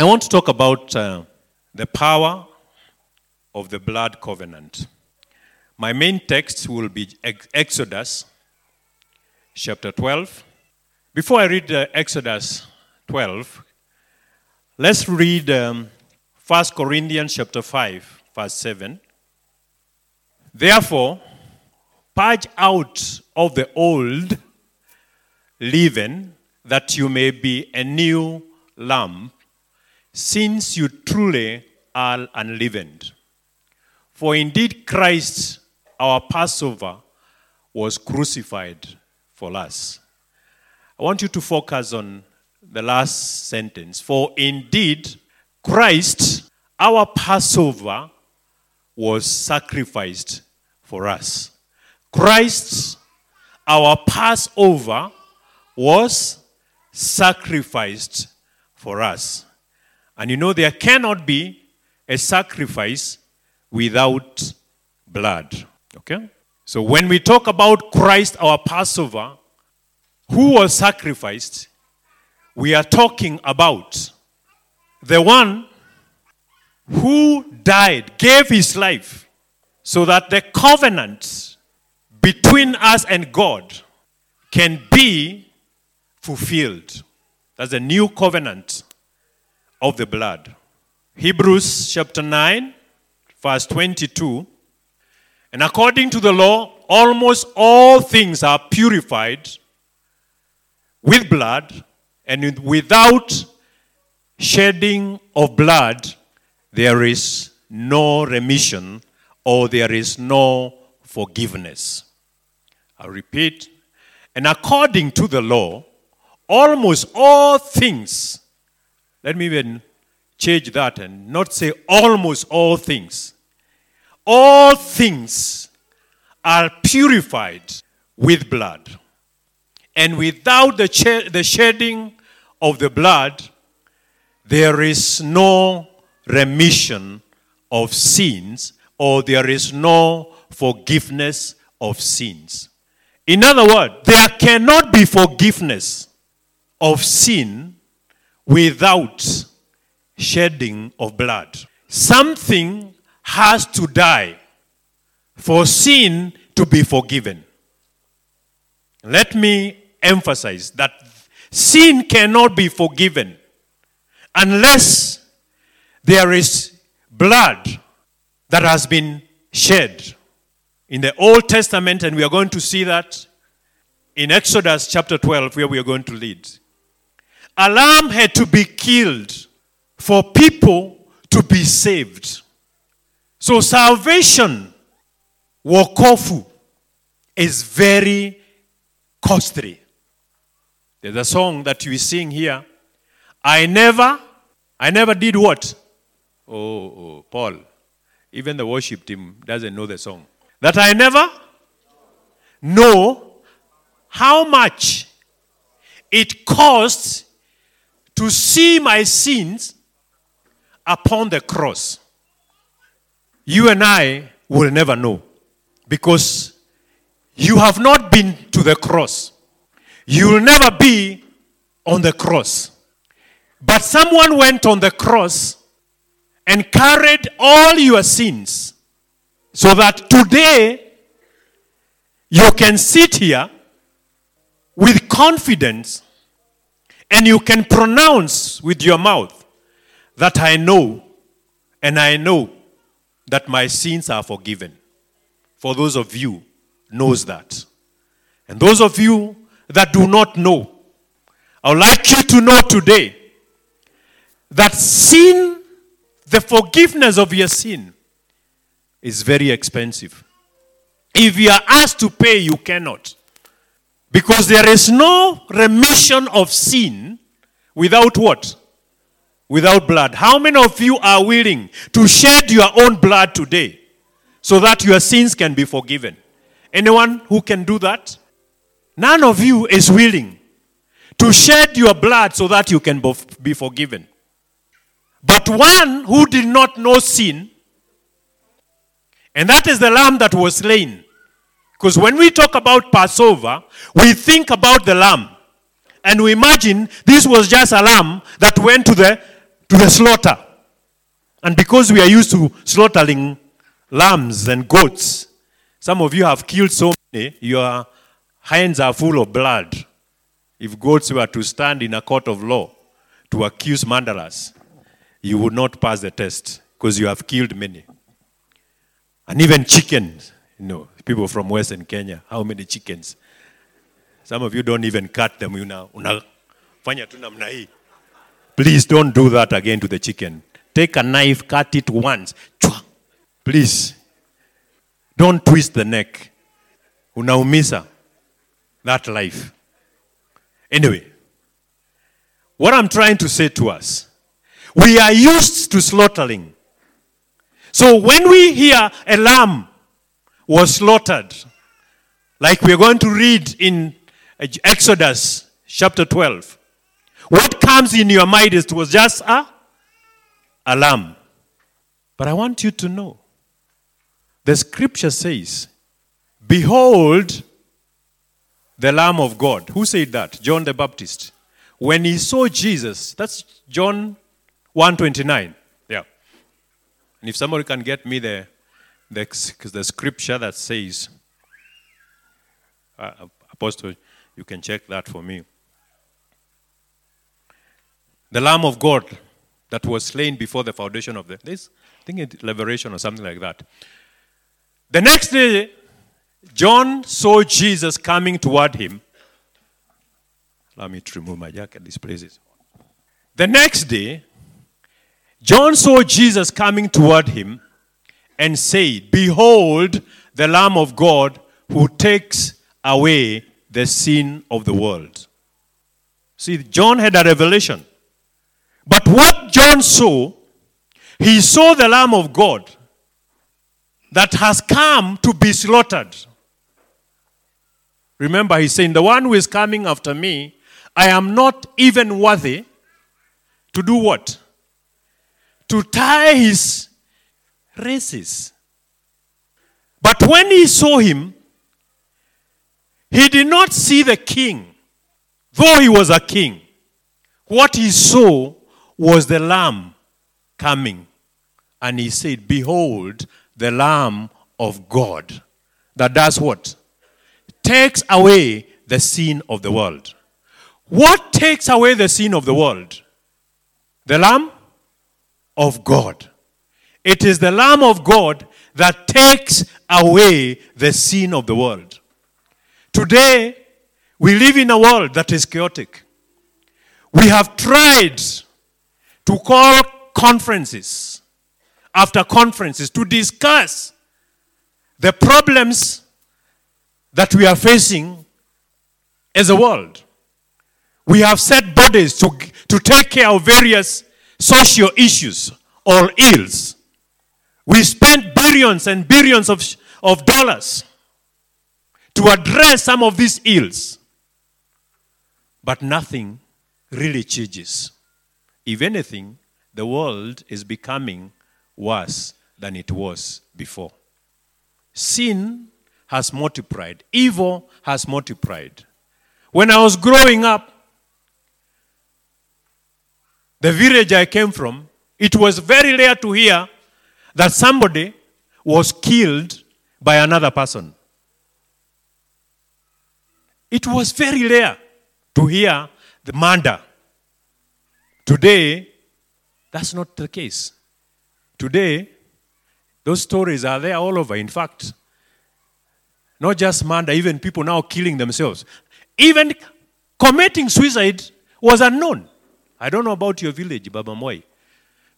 I want to talk about uh, the power of the blood covenant. My main text will be Exodus chapter 12. Before I read uh, Exodus 12, let's read um, 1 Corinthians chapter 5, verse 7. Therefore, purge out of the old leaven that you may be a new lump, since you truly are unleavened. For indeed Christ, our Passover, was crucified for us. I want you to focus on the last sentence. For indeed Christ, our Passover, was sacrificed for us. Christ, our Passover, was sacrificed for us. And you know, there cannot be a sacrifice without blood. Okay? So when we talk about Christ, our Passover, who was sacrificed, we are talking about the one who died, gave his life, so that the covenant between us and God can be fulfilled. That's the new covenant of the blood. Hebrews chapter 9, verse 22. And according to the law, almost all things are purified with blood, and without shedding of blood, there is no remission or there is no forgiveness. I repeat, and according to the law, almost all things, let me even change that and not say almost all things. All things are purified with blood. And without the, che- the shedding of the blood, there is no remission of sins or there is no forgiveness of sins. In other words, there cannot be forgiveness of sin without shedding of blood. Something has to die for sin to be forgiven. Let me emphasize that sin cannot be forgiven unless there is blood that has been shed. In the Old Testament, and we are going to see that in Exodus chapter 12, where we are going to lead. A lamb had to be killed for people to be saved. So salvation, wokofu, is very costly. There's a song that we sing here. I never, I never did what? Oh, oh, Paul. Even the worship team doesn't know the song. That I never know how much it costs to see my sins upon the cross. You and I will never know because you have not been to the cross. You will never be on the cross. But someone went on the cross and carried all your sins so that today you can sit here with confidence and you can pronounce with your mouth that I know and I know that my sins are forgiven. For those of you knows that. And those of you that do not know, I would like you to know today that sin, the forgiveness of your sin, is very expensive. If you are asked to pay, you cannot. Because there is no remission of sin without what? Without blood. How many of you are willing to shed your own blood today so that your sins can be forgiven? Anyone who can do that? None of you is willing to shed your blood so that you can be forgiven. But one who did not know sin, and that is the lamb that was slain. Because when we talk about Passover, we think about the lamb. And we imagine this was just a lamb that went to the to the slaughter. And because we are used to slaughtering lambs and goats, some of you have killed so many, your hands are full of blood. If goats were to stand in a court of law to accuse murderers, you would not pass the test because you have killed many. And even chickens, you know, people from Western Kenya, how many chickens? Some of you don't even cut them, you know. Please don't do that again to the chicken. Take a knife, cut it once. Please. Don't twist the neck. Unaumisa that life. Anyway, what I'm trying to say to us, we are used to slaughtering. So when we hear a lamb was slaughtered, like we're going to read in uh, Exodus chapter 12, what comes in your mind is was just a, a lamb. But I want you to know the scripture says, Behold the Lamb of God. Who said that? John the Baptist. When he saw Jesus, that's John 129. Yeah. And if somebody can get me the, the, the scripture that says, uh, Apostle, you can check that for me the Lamb of God that was slain before the foundation of the this I think it's Revelation or something like that. The next day, John saw Jesus coming toward him. Allow me to remove my jacket. This place is. The next day, John saw Jesus coming toward him and said, Behold, the Lamb of God who takes away the sin of the world. See, John had a revelation. But what John saw, he saw the Lamb of God that has come to be slaughtered. Remember, he's saying, The one who is coming after me, I am not even worthy to do what? To tie his races. But when he saw him, he did not see the king, though he was a king. What he saw was the Lamb coming. And he said, Behold, the Lamb of God that does what? Takes away the sin of the world. What takes away the sin of the world? The Lamb of God. It is the Lamb of God that takes away the sin of the world. Today, we live in a world that is chaotic. We have tried to call conferences after conferences to discuss the problems that we are facing as a world. We have set bodies to, to take care of various social issues or ills. We spend billions and billions of, of dollars to address some of these ills, but nothing really changes. If anything, the world is becoming worse than it was before. Sin has multiplied, evil has multiplied. When I was growing up, the village I came from, it was very rare to hear that somebody was killed by another person. It was very rare to hear the murder Today, that's not the case. Today, those stories are there all over. In fact, not just murder, even people now killing themselves. Even committing suicide was unknown. I don't know about your village, Baba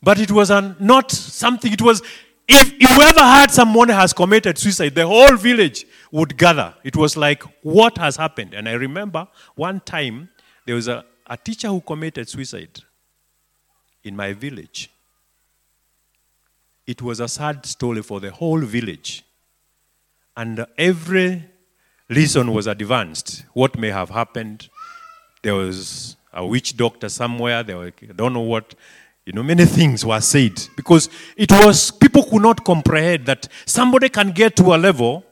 but it was un- not something, it was, if, you ever heard someone has committed suicide, the whole village would gather. It was like, what has happened? And I remember one time there was a, a teacher who committed suicide in my village. It was a sad story for the whole village. And every reason was advanced. What may have happened? There was a witch doctor somewhere. There were, I don't know what. You know, many things were said because it was people could not comprehend that somebody can get to a level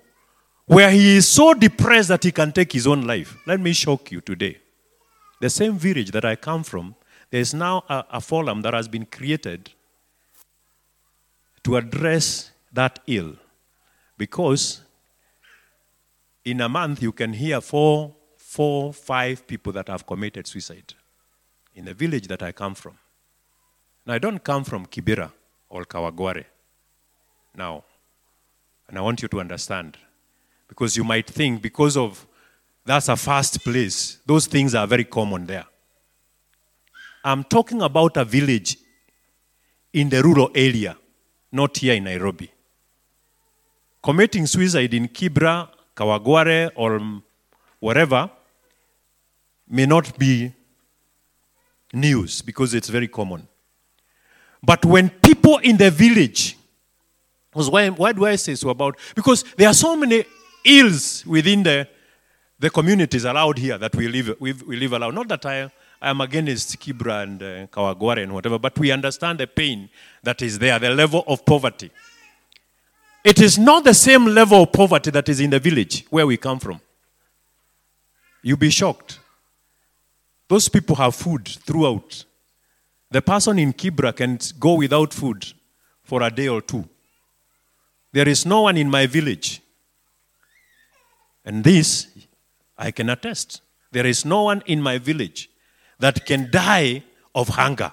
where he is so depressed that he can take his own life. Let me shock you today. The same village that I come from, There's now a, a forum that has been created to address that ill. Because in a month, you can hear four, four, five people that have committed suicide in the village that I come from. Now, I don't come from Kibera or Kawangware now. And I want you to understand. Because you might think, because of that's a fast place, those things are very common there. I'm talking about a village in the rural area, not here in Nairobi. Committing suicide in Kibra, Kawangware, or wherever may not be news because it's very common. But when people in the village, was why, why do I say so about? Because there are so many ills within the, the communities allowed here that we live, we, we live allowed. Not that I, I am against Kibra and uh, Kawangware and whatever, but we understand the pain that is there, the level of poverty. It is not the same level of poverty that is in the village where we come from. You'll be shocked. Those people have food throughout. The person in Kibra can go without food for a day or two. There is no one in my village. And this, I can attest. There is no one in my village that can die of hunger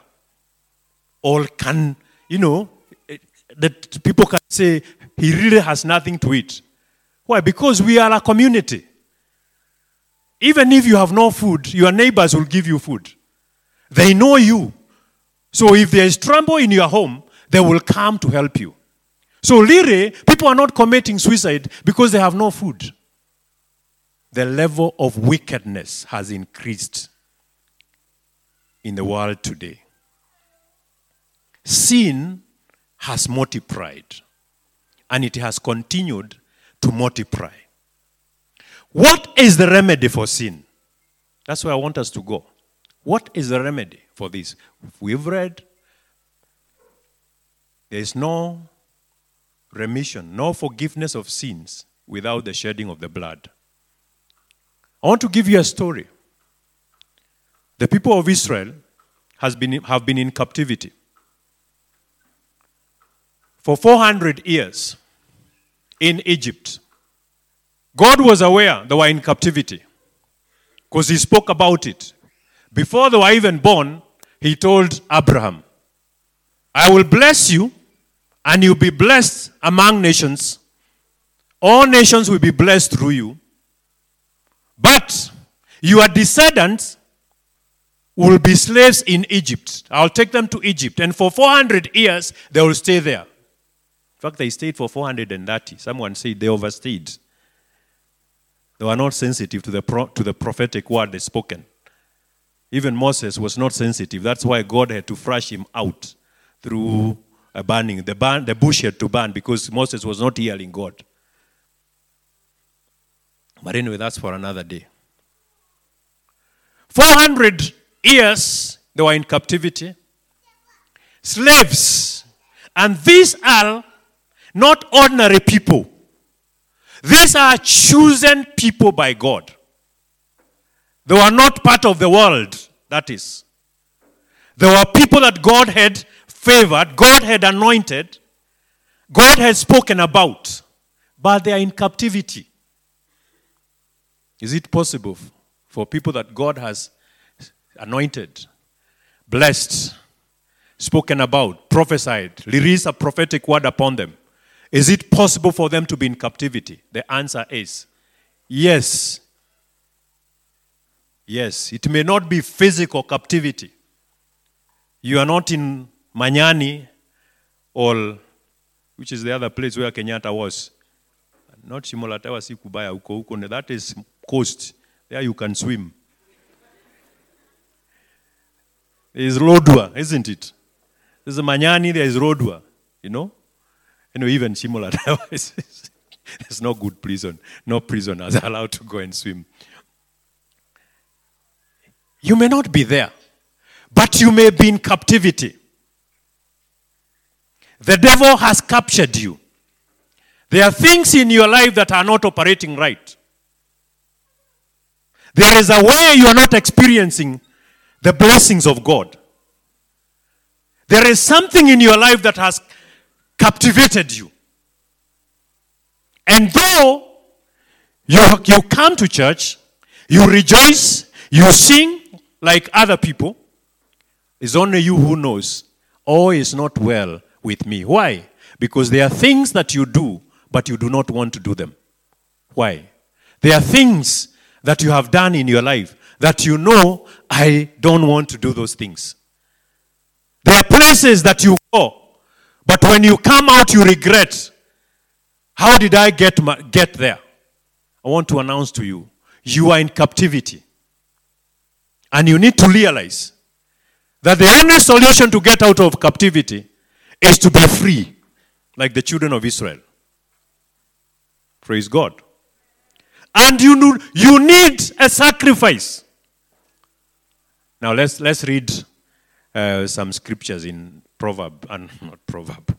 All can, you know, that people can say he really has nothing to eat. Why? Because we are a community. Even if you have no food, your neighbors will give you food. They know you. So if there is trouble in your home, they will come to help you. So really, people are not committing suicide because they have no food. The level of wickedness has increased in the world today. Sin has multiplied and it has continued to multiply. What is the remedy for sin? That's where I want us to go. What is the remedy for this? We've read there is no remission, no forgiveness of sins without the shedding of the blood. I want to give you a story. The people of Israel has been, have been in captivity for 400 years in Egypt. God was aware they were in captivity because he spoke about it. Before they were even born, he told Abraham, I will bless you and you'll be blessed among nations. All nations will be blessed through you. But your descendants will be slaves in Egypt. I'll take them to Egypt. And for 400 years, they will stay there In fact, they stayed for 430. Someone said they overstayed. They were not sensitive to the, pro- to the prophetic word they spoken. Even Moses was not sensitive. That's why God had to flush him out through a burning. The, burn, the bush had to burn because Moses was not hearing God. But anyway, that's for another day. 400 years they were in captivity. Slaves. And these are not ordinary people. These are chosen people by God. They were not part of the world, that is. They were people that God had favored, God had anointed, God had spoken about, but they are in captivity. Is it possible for people that God has anointed, blessed, spoken about, prophesied, released a prophetic word upon them? Is it possible for them to be in captivity? The answer is yes. Yes. It may not be physical captivity. You are not in Manyani or which is the other place where Kenyatta was. Not Shimo la Tewa Sikubaya huko huko. That is coast. There you can swim. There is Lodwar, isn't it? There's Manyani, there is Lodwar. You know? You know, even Shimola, there's no good prison. No prisoners allowed to go and swim. You may not be there, but you may be in captivity. The devil has captured you. There are things in your life that are not operating right. There is a way you are not experiencing the blessings of God. There is something in your life that has captivated you. And though you, you come to church, you rejoice, you sing like other people, it's only you who knows all is not well with me. Why? Because there are things that you do, but you do not want to do them. Why? There are things that you have done in your life that you know, I don't want to do those things. There are places that you go, but when you come out, you regret. How did I get, my, get there? I want to announce to you you are in captivity. And you need to realize that the only solution to get out of captivity is to be free, like the children of Israel. Praise God. And you, you need a sacrifice. Now let's, let's read uh, some scriptures in Proverb, and not Proverb,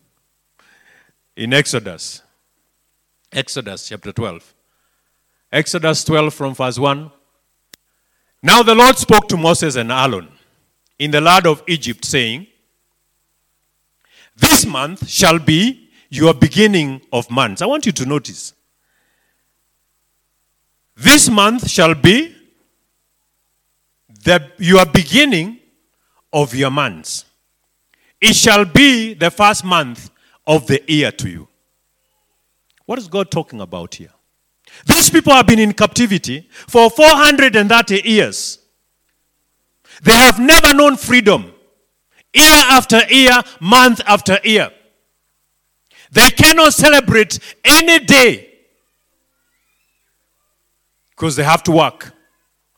in Exodus. Exodus chapter 12. Exodus 12 from verse 1. Now the Lord spoke to Moses and Aaron in the land of Egypt, saying, This month shall be your beginning of months. I want you to notice. This month shall be the, your beginning of your months. It shall be the first month of the year to you. What is God talking about here? These people have been in captivity for 430 years. They have never known freedom. Year after year, month after year. They cannot celebrate any day because they have to work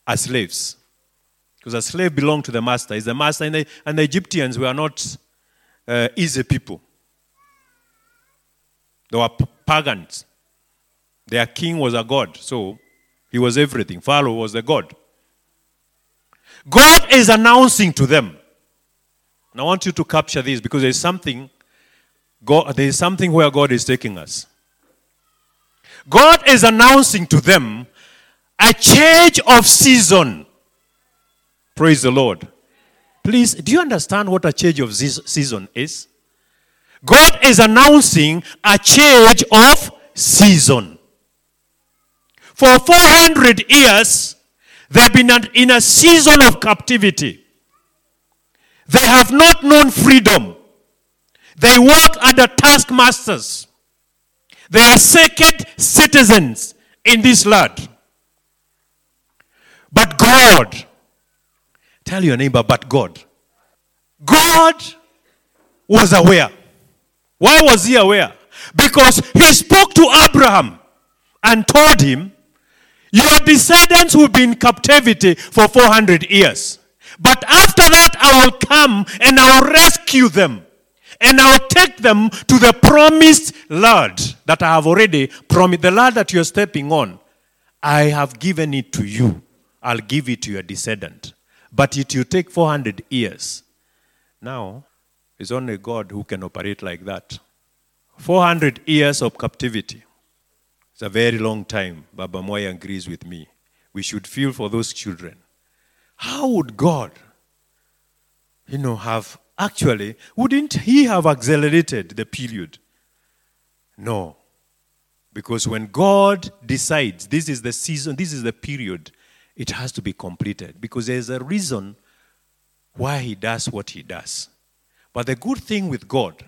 as slaves. Because a slave belonged to the master. Is the master, and the, and the, Egyptians were not uh, easy people. They were pagans. Their king was a god, so he was everything. Pharaoh was a god. God is announcing to them. And I want you to capture this because there's something God, there is something where God is taking us. God is announcing to them a change of season. Praise the Lord. Please, do you understand what a change of season is? God is announcing a change of season. For 400 years, they've been in a season of captivity. They have not known freedom. They work under taskmasters. They are second citizens in this land. But God, tell your neighbor, but God. God was aware. Why was he aware? Because he spoke to Abraham and told him your descendants will be in captivity for 400 years. But after that, I will come and I will rescue them. And I will take them to the promised land that I have already promised. The land that you're stepping on, I have given it to you. I'll give it to your descendant. But it will take 400 years. Now, it's only God who can operate like that. 400 years of captivity. It's a very long time. Baba Moy agrees with me. We should feel for those children. How would God, you know, have actually, wouldn't He have accelerated the period? No. Because when God decides this is the season, this is the period, it has to be completed. Because there's a reason why He does what He does. But the good thing with God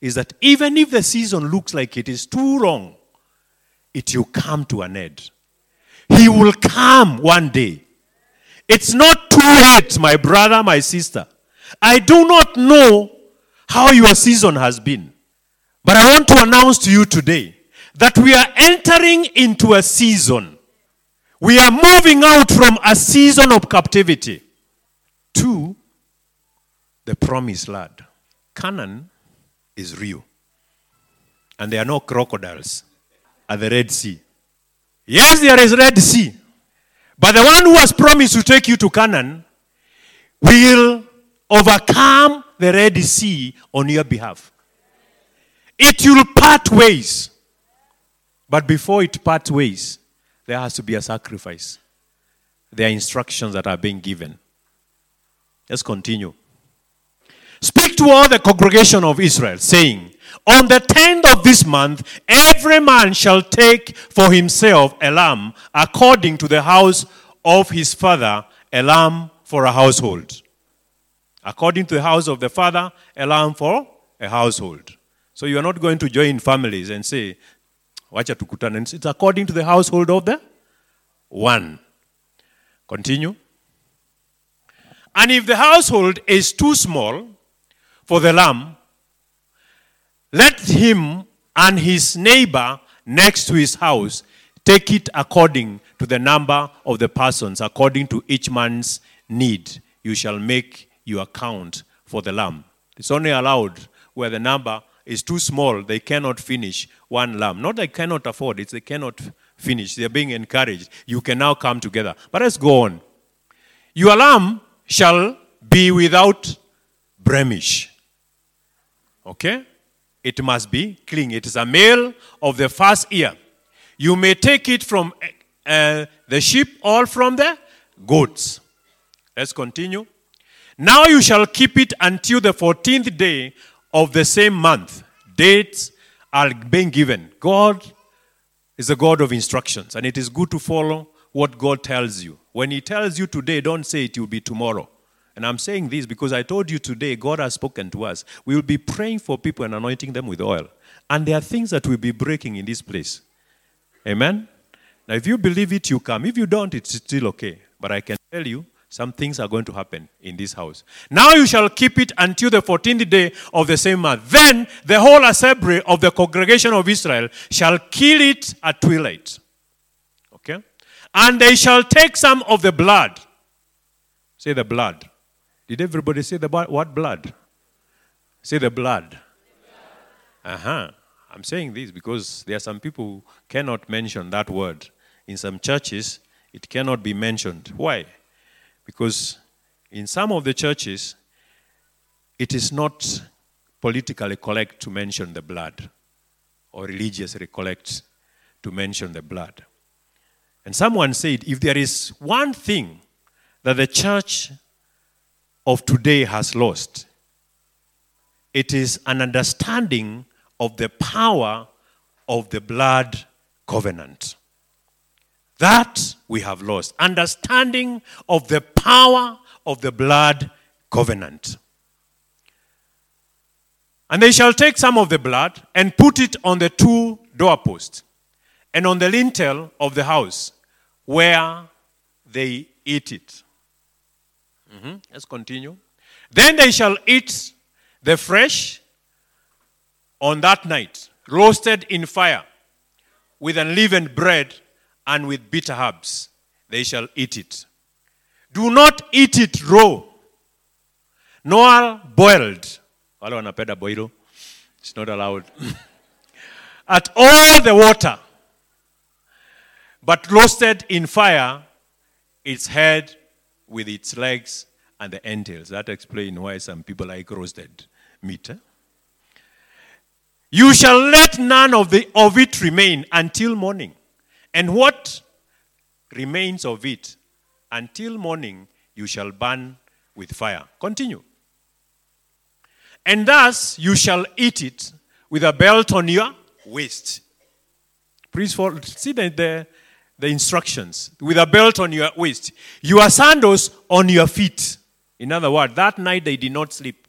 is that even if the season looks like it is too long, it will come to an end. He will come one day. It's not too late, my brother, my sister. I do not know how your season has been. But I want to announce to you today that we are entering into a season. We are moving out from a season of captivity to the promised land. Canaan is real. And there are no crocodiles at the Red Sea. Yes, there is Red Sea. But the one who has promised to take you to Canaan will overcome the Red Sea on your behalf. It will part ways. But before it parts ways, there has to be a sacrifice. There are instructions that are being given. Let's continue. Speak to all the congregation of Israel, saying, On the tenth of this month, every man shall take for himself a lamb according to the house of his father, a lamb for a household. According to the house of the father, a lamb for a household. So you are not going to join families and say, Wacha tukutane. It's according to the household of the one. Continue. And if the household is too small for the lamb, let him and his neighbor next to his house take it according to the number of the persons, according to each man's need. You shall make your account for the lamb. It's only allowed where the number is too small, they cannot finish one lamb. Not they cannot afford it, they cannot finish. They're being encouraged. You can now come together. But let's go on. Your lamb shall be without blemish. Okay? It must be clean. It is a male of the first year. You may take it from uh, the sheep or from the goats. Let's continue. Now you shall keep it until the 14th day of the same month. Dates are being given. God is a God of instructions, and it is good to follow what God tells you. When He tells you today, don't say it will be tomorrow. And I'm saying this because I told you today, God has spoken to us. We will be praying for people and anointing them with oil. And there are things that will be breaking in this place. Amen? Now, if you believe it, you come. If you don't, it's still okay. But I can tell you, some things are going to happen in this house. Now you shall keep it until the 14th day of the same month. Then the whole assembly of the congregation of Israel shall kill it at twilight. Okay? And they shall take some of the blood. Say the blood. Did everybody say the? What blood? Say the blood. Uh huh. I'm saying this because there are some people who cannot mention that word. In some churches, it cannot be mentioned. Why? Because in some of the churches, it is not politically correct to mention the blood or religiously correct to mention the blood. And someone said if there is one thing that the church of today has lost, it is an understanding of the power of the blood covenant. That we have lost. Understanding of the power of the blood covenant. And they shall take some of the blood and put it on the two doorposts and on the lintel of the house where they eat it. Mm-hmm. Let's continue. Then they shall eat the fresh on that night, roasted in fire, with unleavened bread and with bitter herbs. They shall eat it. Do not eat it raw, nor boiled. It's not allowed. At all the water, but roasted in fire, its head with its legs and the entails. That explains why some people like roasted meat. Eh? You shall let none of, the, of it remain until morning. And what remains of it until morning you shall burn with fire. Continue. And thus you shall eat it with a belt on your waist. Please follow, see the, the, the instructions. With a belt on your waist. Your sandals on your feet. In other words, that night they did not sleep.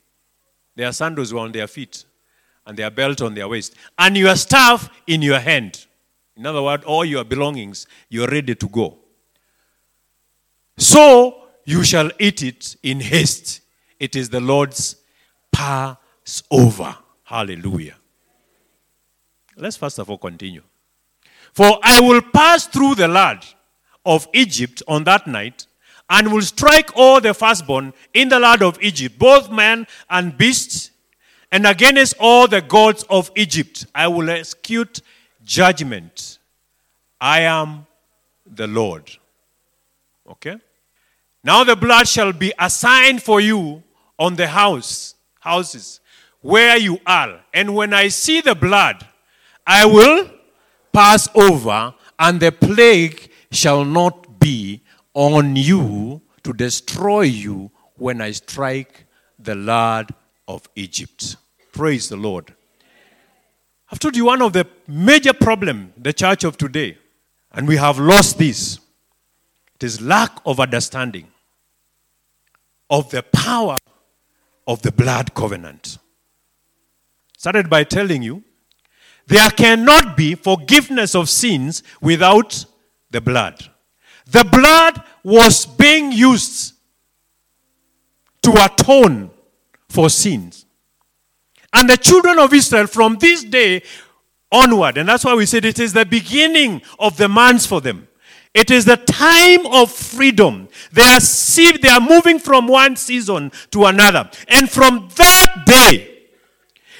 Their sandals were on their feet and their belt on their waist. And your staff in your hand. In other words, all your belongings, you're ready to go. So you shall eat it in haste. It is the Lord's Passover. Hallelujah. Let's first of all continue. For I will pass through the land of Egypt on that night, and will strike all the firstborn in the land of Egypt, both man and beast, and against all the gods of Egypt I will execute judgment. I am the Lord. Okay? Now the blood shall be assigned for you on the house, houses where you are. And when I see the blood, I will pass over, and the plague shall not be on you to destroy you when I strike the land of Egypt. Praise the Lord. I've told you one of the major problem the church of today, and we have lost this. It is lack of understanding of the power of the blood covenant. Started by telling you there cannot be forgiveness of sins without the blood. The blood was being used to atone for sins. And the children of Israel from this day onward, and that's why we said it is the beginning of the months for them. It is the time of freedom. They are, see, they are moving from one season to another. And from that day,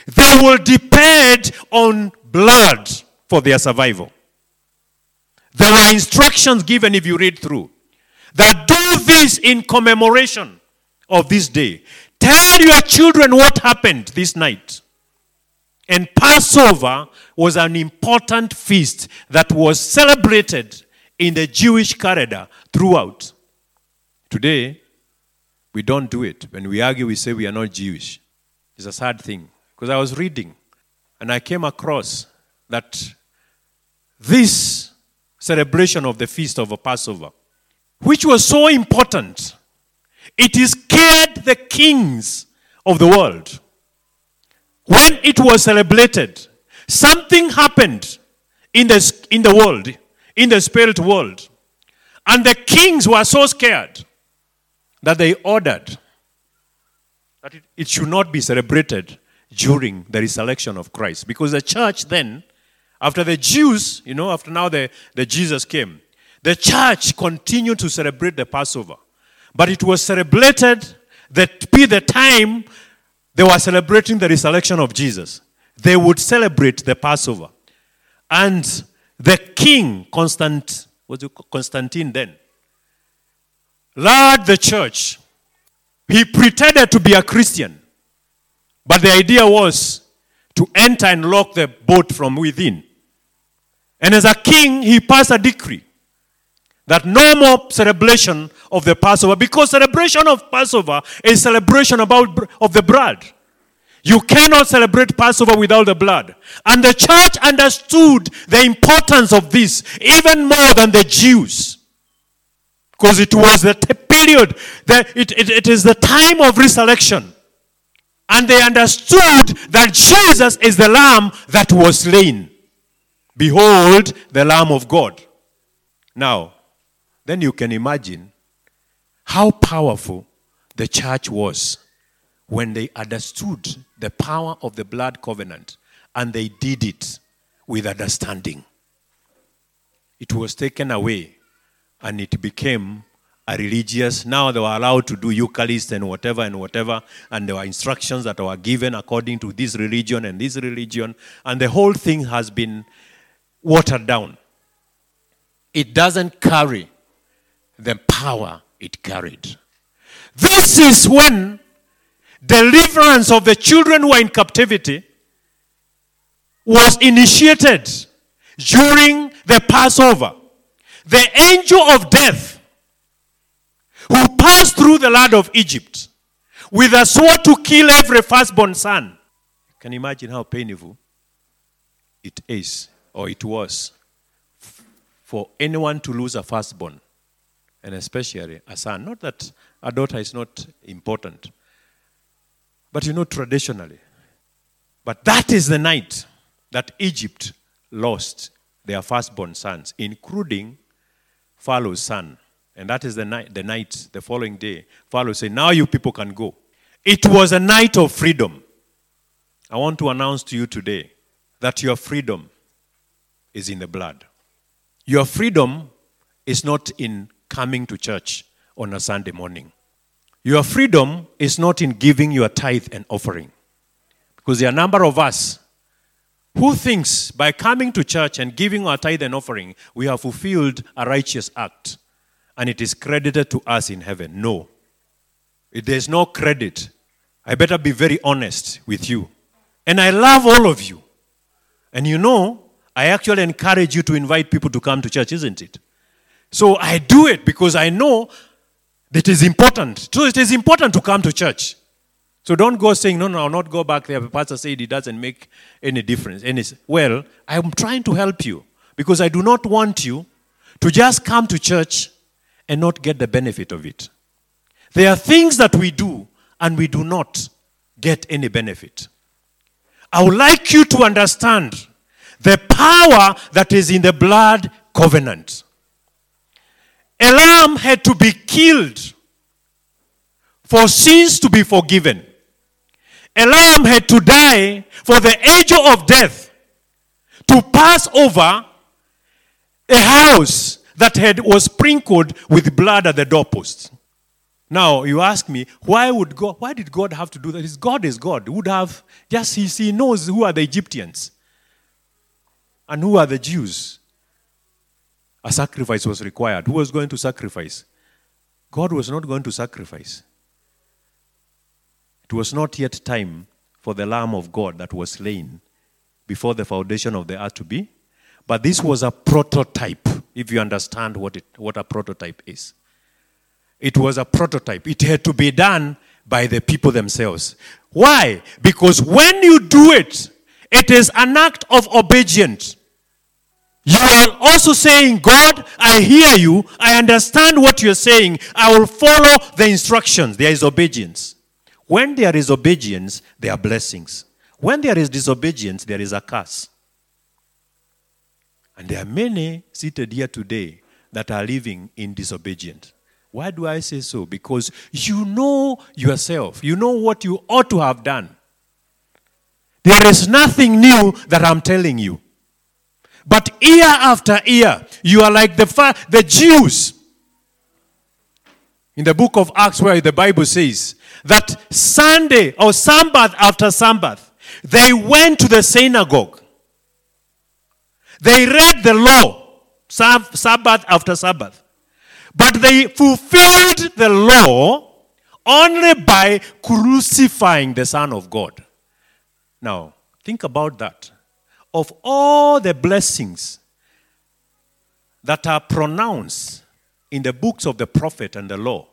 they will depend on blood for their survival. There are instructions given if you read through that do this in commemoration of this day. Tell your children what happened this night. And Passover was an important feast that was celebrated in the Jewish calendar throughout. Today, we don't do it. When we argue, we say we are not Jewish. It's a sad thing. Because I was reading and I came across that this celebration of the feast of Passover, which was so important, it scared the kings of the world. When it was celebrated, something happened in the, in the world, in the spirit world. And the kings were so scared that they ordered that it, it should not be celebrated during the resurrection of Christ. Because the church then, after the Jews, you know, after now the, the Jesus came, the church continued to celebrate the Passover. But it was celebrated that be the time they were celebrating the resurrection of Jesus. They would celebrate the Passover. And the king, Constant, was Constantine then, led the church. He pretended to be a Christian. But the idea was to enter and lock the boat from within. And as a king, he passed a decree that no more celebration of the Passover because celebration of Passover is celebration about of the blood. You cannot celebrate Passover without the blood. And the church understood the importance of this even more than the Jews. Because it was the period, that it, it, it is the time of resurrection. And they understood that Jesus is the Lamb that was slain. Behold, the Lamb of God. Now, then you can imagine how powerful the church was when they understood the power of the blood covenant and they did it with understanding. It was taken away and it became a religious. Now they were allowed to do Eucharist and whatever and whatever, and there were instructions that were given according to this religion and this religion, and the whole thing has been watered down. It doesn't carry the power it carried. This is when deliverance of the children who are in captivity was initiated during the Passover. The angel of death who passed through the land of Egypt with a sword to kill every firstborn son. You can imagine how painful it is or it was for anyone to lose a firstborn? and especially a son. Not that a daughter is not important, but you know, traditionally. But that is the night that Egypt lost their firstborn sons, including Pharaoh's son. And that is the night, the night, the following day. Pharaoh said, Now you people can go. It was a night of freedom. I want to announce to you today that your freedom is in the blood. Your freedom is not in coming to church on a Sunday morning. Your freedom is not in giving your tithe and offering. Because there are a number of us who thinks by coming to church and giving our tithe and offering, we have fulfilled a righteous act and it is credited to us in heaven. No. There's no credit, I better be very honest with you. And I love all of you. And you know, I actually encourage you to invite people to come to church, isn't it? So I do it because I know that it is important. So it is important to come to church. So don't go saying, no, no, I'll not go back there. The pastor said it doesn't make any difference. And it's, well, I'm trying to help you because I do not want you to just come to church and not get the benefit of it. There are things that we do and we do not get any benefit. I would like you to understand the power that is in the blood covenant. A lamb had to be killed for sins to be forgiven. A lamb had to die for the angel of death to pass over a house that had was sprinkled with blood at the doorpost. Now you ask me, why would God? Why did God have to do that? His God is God. Would have just he, he knows who are the Egyptians and who are the Jews. A sacrifice was required. Who was going to sacrifice? God was not going to sacrifice. It was not yet time for the Lamb of God that was slain before the foundation of the earth to be. But this was a prototype, if you understand what, it, what a prototype is. It was a prototype. It had to be done by the people themselves. Why? Because when you do it, it is an act of obedience. You are also saying, God, I hear you. I understand what you're saying. I will follow the instructions. There is obedience. When there is obedience, there are blessings. When there is disobedience, there is a curse. And there are many seated here today that are living in disobedience. Why do I say so? Because you know yourself, you know what you ought to have done. There is nothing new that I'm telling you. But year after year, you are like the, fa- the Jews in the book of Acts, where the Bible says that Sunday or Sabbath after Sabbath, they went to the synagogue. They read the law, Sabbath after Sabbath. But they fulfilled the law only by crucifying the Son of God. Now, think about that. Of all the blessings that are pronounced in the books of the prophet and the law,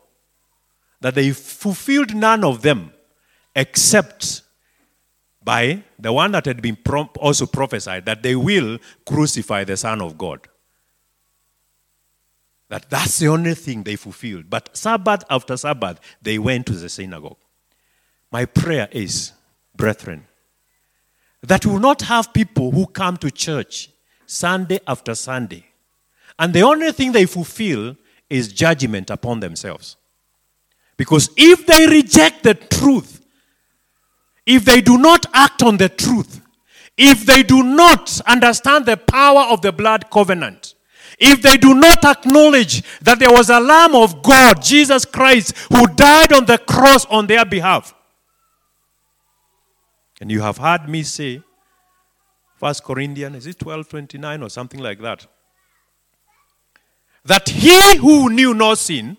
that they fulfilled none of them except by the one that had been also prophesied that they will crucify the Son of God. That that's the only thing they fulfilled. But Sabbath after Sabbath, they went to the synagogue. My prayer is, brethren, that we will not have people who come to church Sunday after Sunday, and the only thing they fulfill is judgment upon themselves. Because if they reject the truth, if they do not act on the truth, if they do not understand the power of the blood covenant, if they do not acknowledge that there was a Lamb of God, Jesus Christ, who died on the cross on their behalf. And you have heard me say, First Corinthians, is it 1229 or something like that? That he who knew no sin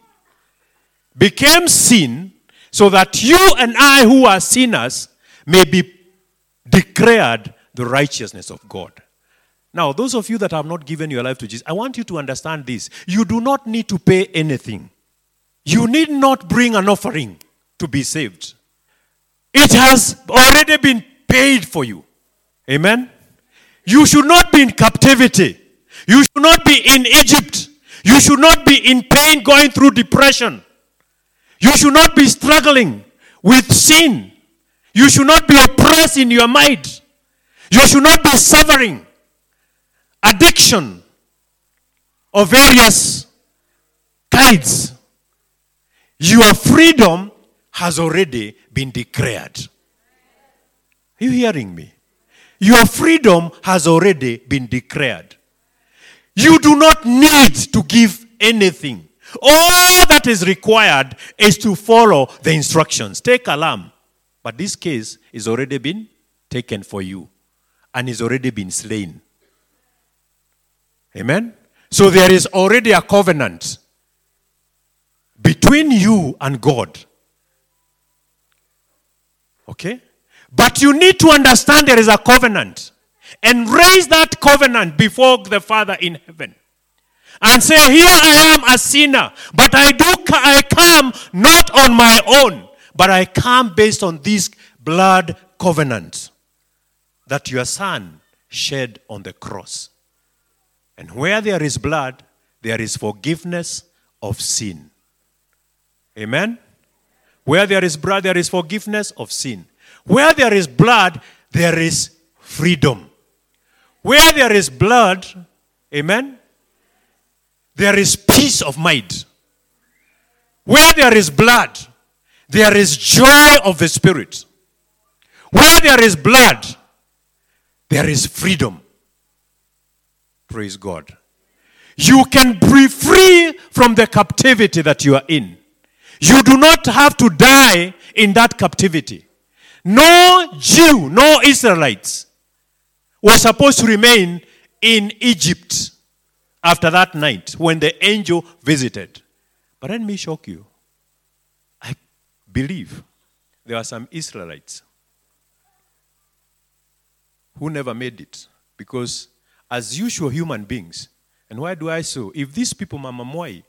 became sin so that you and I, who are sinners, may be declared the righteousness of God. Now, those of you that have not given your life to Jesus, I want you to understand this. You do not need to pay anything. You need not bring an offering to be saved. It has already been paid for you. Amen? You should not be in captivity. You should not be in Egypt. You should not be in pain going through depression. You should not be struggling with sin. You should not be oppressed in your mind. You should not be suffering addiction of various kinds, your freedom has already been declared. Are you hearing me? Your freedom has already been declared. You do not need to give anything. All that is required is to follow the instructions. Take a lamb. But this case is already been taken for you and is already been slain. Amen? So there is already a covenant between you and God. Okay? But you need to understand there is a covenant and raise that covenant before the Father in heaven and say, Here I am a sinner, but I do I come not on my own, but I come based on this blood covenant that your son shed on the cross. And where there is blood, there is forgiveness of sin. Amen? Where there is blood, there is forgiveness of sin. Where there is blood, there is freedom. Where there is blood, amen, there is peace of mind. Where there is blood, there is joy of the Spirit. Where there is blood, there is freedom. Praise God. You can be free from the captivity that you are in. You do not have to die in that captivity. No Jew, no Israelites was supposed to remain in Egypt after that night when the angel visited. But let me shock you. Believe there are some Israelites who never made it because, as usual, human beings. And why do I so? If these people, Mama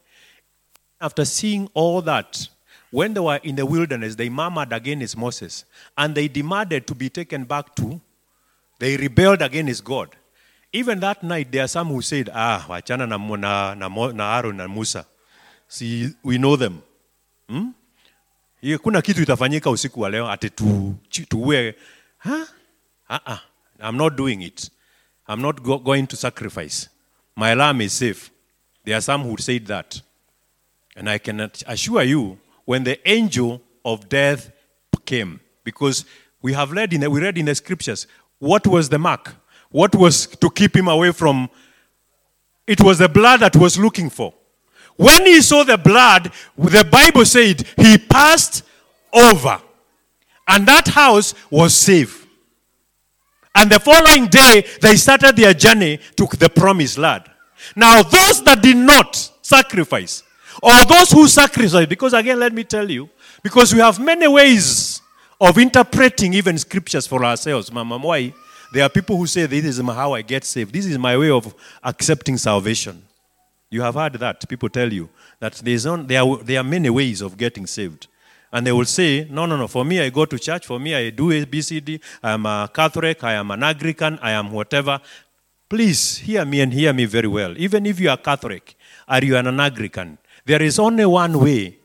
after seeing all that, when they were in the wilderness, they murmured against Moses and they demanded to be taken back to they rebelled against God. Even that night, there are some who said, Ah, wachana na, na, na, na Aaron na Musa. See, we know them. Hmm? Kuna kitu itafanyika usiku wa leo ati huh? uh-uh. I'm not doing it. I'm not go going to sacrifice. My alarm is safe. There are some who said that. And I can assure you, when the angel of death came, because we have read in the, we read in the scriptures, what was the mark? What was to keep him away from? It was the blood that was looking for. When he saw the blood, the Bible said he passed over. And that house was safe. And the following day, they started their journey to the promised land. Now, those that did not sacrifice, or those who sacrificed, because again, let me tell you, because we have many ways of interpreting even scriptures for ourselves. Mama Mwai, there are people who say, This is how I get saved. This is my way of accepting salvation. You have heard that. People tell you that there's on, there, are, there are many ways of getting saved. And they will say, No, no, no, for me, I go to church. For me, I do ABCD. I am a Catholic. I am an Anglican. I am whatever. Please hear me and hear me very well. Even if you are Catholic or you are an Anglican, there is only one way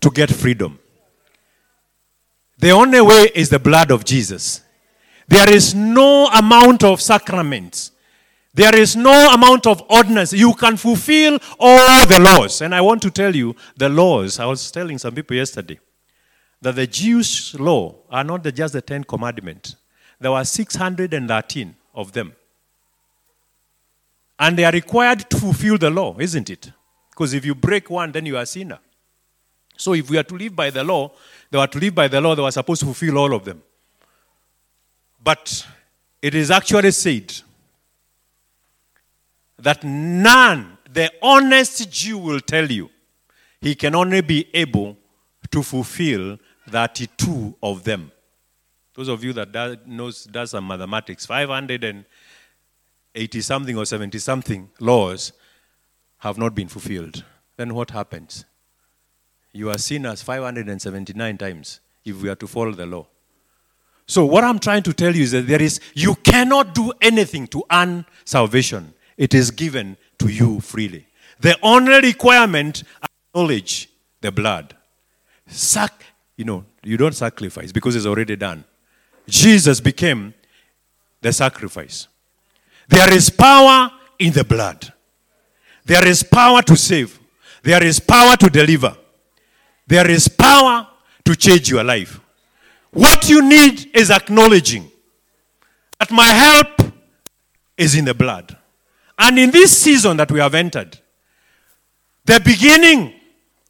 to get freedom. The only way is the blood of Jesus. There is no amount of sacraments. There is no amount of ordinance. You can fulfill all the laws. And I want to tell you the laws. I was telling some people yesterday that the Jewish law are not just the Ten Commandments. There were 613 of them. And they are required to fulfill the law, isn't it? Because if you break one, then you are a sinner. So if we are to live by the law, they were to live by the law, they were supposed to fulfill all of them. But it is actually said that none, the honest Jew will tell you, he can only be able to fulfill 32 of them. Those of you that does, knows does some mathematics, 580 something or 70 something laws have not been fulfilled. Then what happens? you are seen as 579 times if we are to follow the law. So, what I'm trying to tell you is that there is, you cannot do anything to earn salvation. It is given to you freely. The only requirement, acknowledge the blood. Sac, you know, you don't sacrifice because it's already done. Jesus became the sacrifice. There is power in the blood. There is power to save. There is power to deliver. There is power to change your life. What you need is acknowledging that my help is in the blood. And in this season that we have entered, the beginning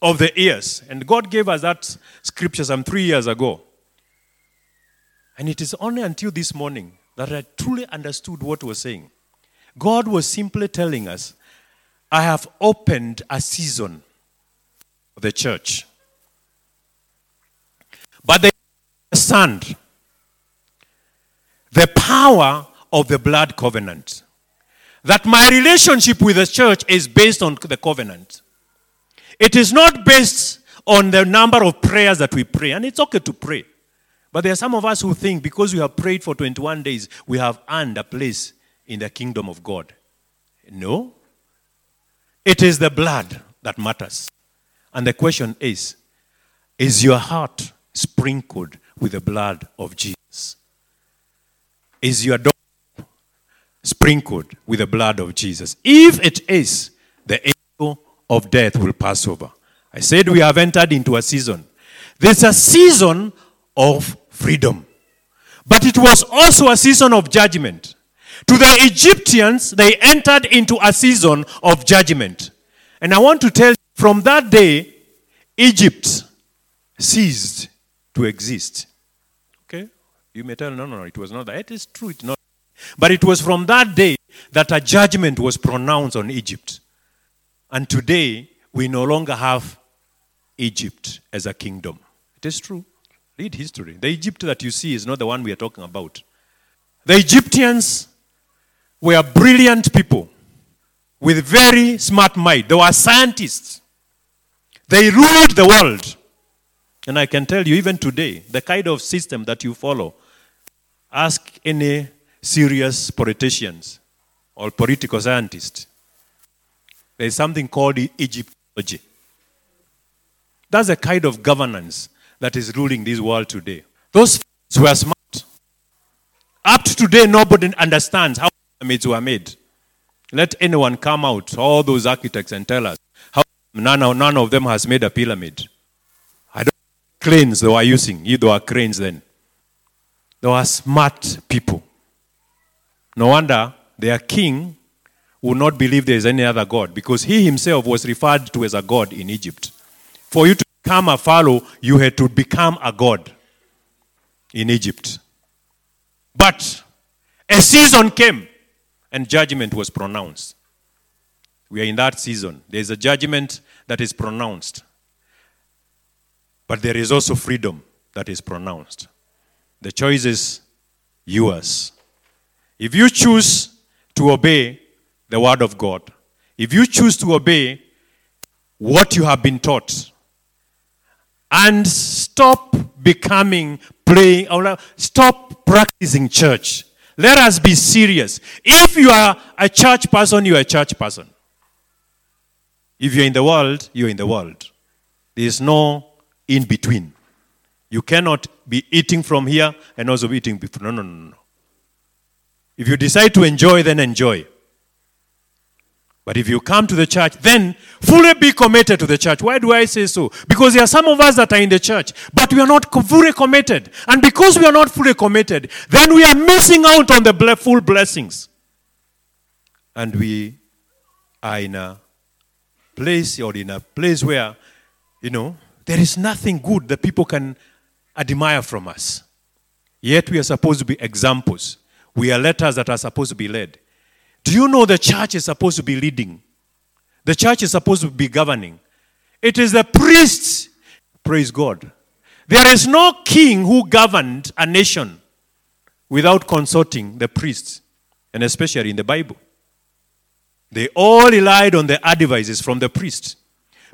of the years, and God gave us that scripture some three years ago. And it is only until this morning that I truly understood what was saying. God was simply telling us, I have opened a season of the church. But they understand the power of the blood covenant. That my relationship with the church is based on the covenant. It is not based on the number of prayers that we pray. And it's okay to pray. But there are some of us who think because we have prayed for 21 days, we have earned a place in the kingdom of God. No. It is the blood that matters. And the question is Is your heart sprinkled with the blood of Jesus? Is your sprinkled with the blood of Jesus? If it is, the angel of death will pass over. I said we have entered into a season. There's a season of freedom, but it was also a season of judgment. To the Egyptians, they entered into a season of judgment. And I want to tell you, from that day, Egypt ceased to exist. Okay? You may tell, no, no, no, it was not that. It is true, it's not. But it was from that day that a judgment was pronounced on Egypt. And today, we no longer have Egypt as a kingdom. It is true. Read history. The Egypt that you see is not the one we are talking about. The Egyptians were brilliant people with very smart mind. They were scientists. They ruled the world. And I can tell you, even today, the kind of system that you follow, ask any serious politicians or political scientists. There is something called Egyptology. That's the kind of governance that is ruling this world today. Those were smart. Up to today, nobody understands how pyramids were made. Let anyone come out, all those architects, and tell us how none of, none of them has made a pyramid. I don't cranes they were using. You were cranes then. They were smart people. No wonder their king would not believe there is any other God because he himself was referred to as a God in Egypt. For you to become a Pharaoh, you had to become a God in Egypt. But a season came and judgment was pronounced. We are in that season. There is a judgment that is pronounced. But there is also freedom that is pronounced. The choice is yours. If you choose to obey the word of God, if you choose to obey what you have been taught, and stop becoming playing, or uh, stop practicing church. Let us be serious. If you are a church person, you are a church person. If you're in the world, you're in the world. There is no in between. You cannot be eating from here and also eating before. No, no, no, no. If you decide to enjoy, then enjoy. But if you come to the church, then fully be committed to the church. Why do I say so? Because there are some of us that are in the church, but we are not fully committed. And because we are not fully committed, then we are missing out on the full blessings. And we are in a place or in a place where, you know, there is nothing good that people can admire from us. Yet we are supposed to be examples. We are letters that are supposed to be led. Do you know the church is supposed to be leading? The church is supposed to be governing. It is the priests, praise God. There is no king who governed a nation without consulting the priests, and especially in the Bible. They all relied on the advices from the priest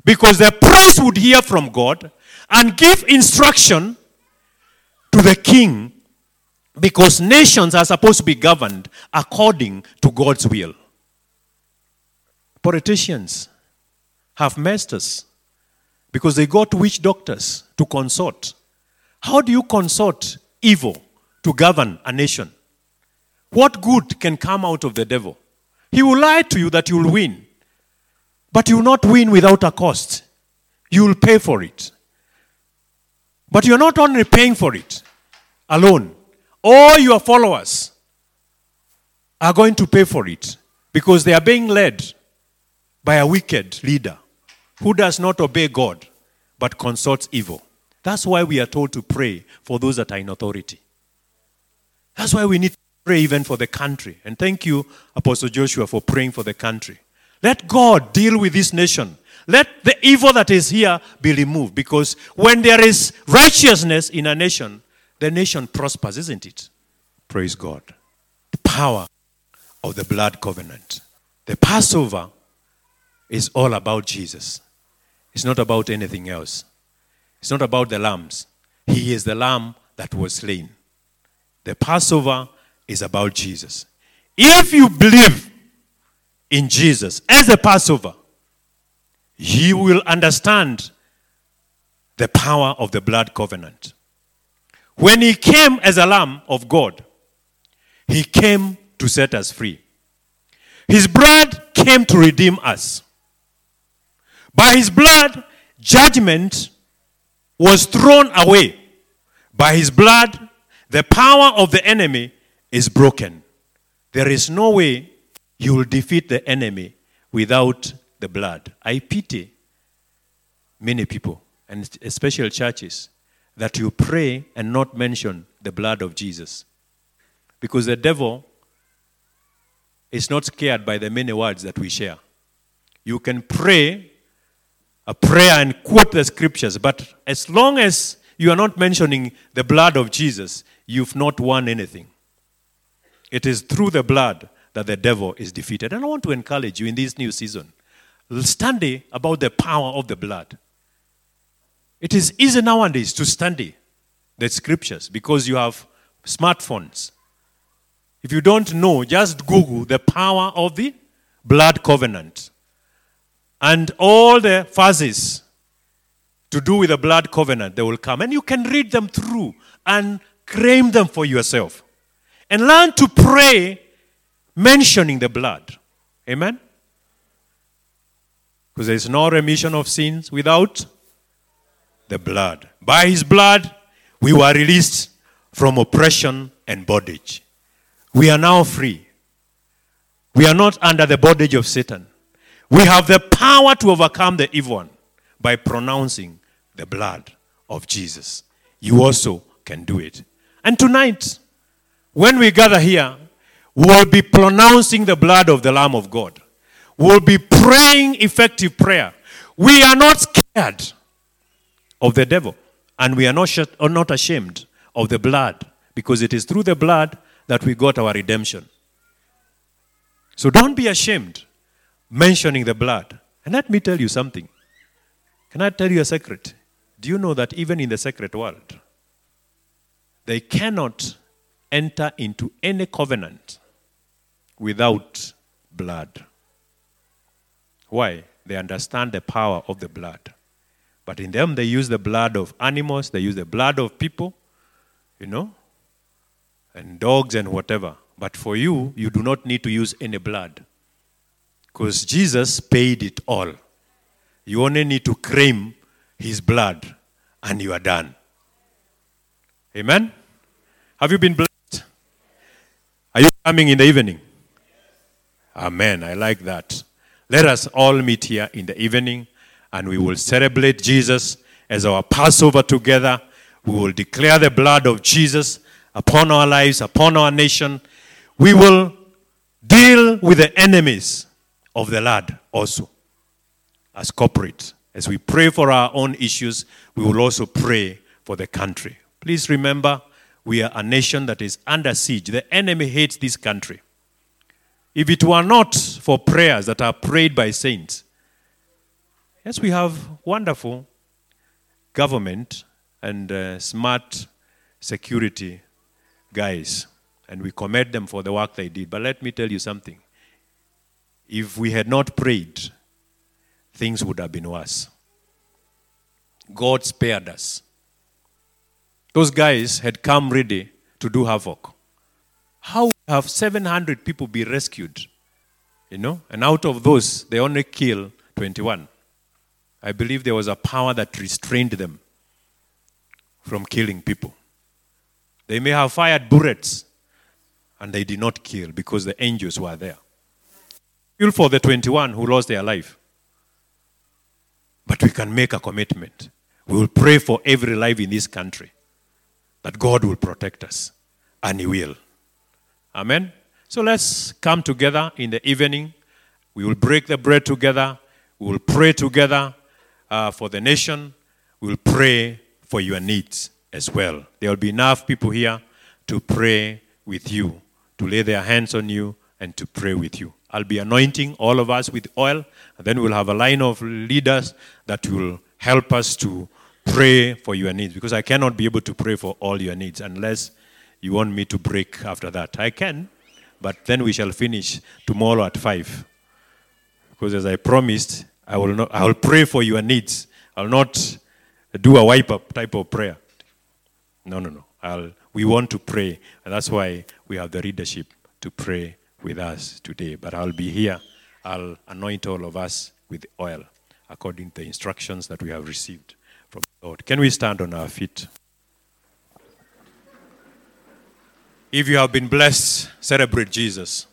because the priest would hear from God and give instruction to the king because nations are supposed to be governed according to God's will. Politicians have messed us because they go to witch doctors to consort. How do you consort evil to govern a nation? What good can come out of the devil? He will lie to you that you will win, but you will not win without a cost. You will pay for it. But you're not only paying for it alone, all your followers are going to pay for it because they are being led by a wicked leader who does not obey God but consults evil. That's why we are told to pray for those that are in authority. That's why we need to pray even for the country. And thank you, Apostle Joshua, for praying for the country. Let God deal with this nation. Let the evil that is here be removed because when there is righteousness in a nation, the nation prospers, isn't it? Praise God. The power of the blood covenant. The Passover is all about Jesus, it's not about anything else. It's not about the lambs. He is the lamb that was slain. The Passover is about Jesus. If you believe in Jesus as a Passover, you will understand the power of the blood covenant. When he came as a lamb of God, he came to set us free. His blood came to redeem us. By his blood, judgment was thrown away. By his blood, the power of the enemy is broken. There is no way you will defeat the enemy without the blood. I pity many people, and especially churches, that you pray and not mention the blood of Jesus. Because the devil is not scared by the many words that we share. You can pray a prayer and quote the scriptures, but as long as you are not mentioning the blood of Jesus, you've not won anything. It is through the blood that the devil is defeated. And I want to encourage you in this new season study about the power of the blood. It is easy nowadays to study the scriptures because you have smartphones. If you don't know, just Google the power of the blood covenant. And all the phases to do with the blood covenant, they will come. And you can read them through and claim them for yourself. And learn to pray mentioning the blood. Amen? Because there is no remission of sins without the blood. By his blood, we were released from oppression and bondage. We are now free. We are not under the bondage of Satan. We have the power to overcome the evil one by pronouncing the blood of Jesus. You also can do it. And tonight, when we gather here, we'll be pronouncing the blood of the Lamb of God. We'll be praying effective prayer. We are not scared of the devil, and we are not, sh- are not ashamed of the blood because it is through the blood that we got our redemption. So don't be ashamed mentioning the blood. And let me tell you something. Can I tell you a secret? Do you know that even in the secret world, they cannot enter into any covenant without blood? Why? They understand the power of the blood. But in them, they use the blood of animals, they use the blood of people, you know, and dogs and whatever. But for you, you do not need to use any blood. Because Jesus paid it all. You only need to claim his blood and you are done. Amen? Have you been blessed? Are you coming in the evening? Amen. I like that. Let us all meet here in the evening and we will celebrate Jesus as our Passover together. We will declare the blood of Jesus upon our lives, upon our nation. We will deal with the enemies of the Lord also as corporate. As we pray for our own issues, we will also pray for the country. Please remember, we are a nation that is under siege. The enemy hates this country. If it were not for prayers that are prayed by saints, yes, we have wonderful government and uh, smart security guys, and we commend them for the work they did. But let me tell you something. If we had not prayed, things would have been worse. God spared us. Those guys had come ready to do havoc. How have 700 people be rescued? You know, and out of those, they only kill 21. I believe there was a power that restrained them from killing people. They may have fired bullets and they did not kill because the angels were there. Kill for the 21 who lost their life. But we can make a commitment. We will pray for every life in this country that God will protect us, and He will. Amen. So let's come together in the evening. We will break the bread together. We will pray together uh, for the nation. We will pray for your needs as well. There will be enough people here to pray with you, to lay their hands on you, and to pray with you. I'll be anointing all of us with oil, and then we'll have a line of leaders that will help us to pray for your needs because I cannot be able to pray for all your needs unless you want me to break after that. I can, but then we shall finish tomorrow at 5. Because as I promised, I will, not, I will pray for your needs. I'll not do a wipe up type of prayer. No, no, no. I'll, we want to pray. And that's why we have the leadership to pray with us today. But I'll be here. I'll anoint all of us with oil according to the instructions that we have received from the Lord. Can we stand on our feet? If you have been blessed, celebrate Jesus.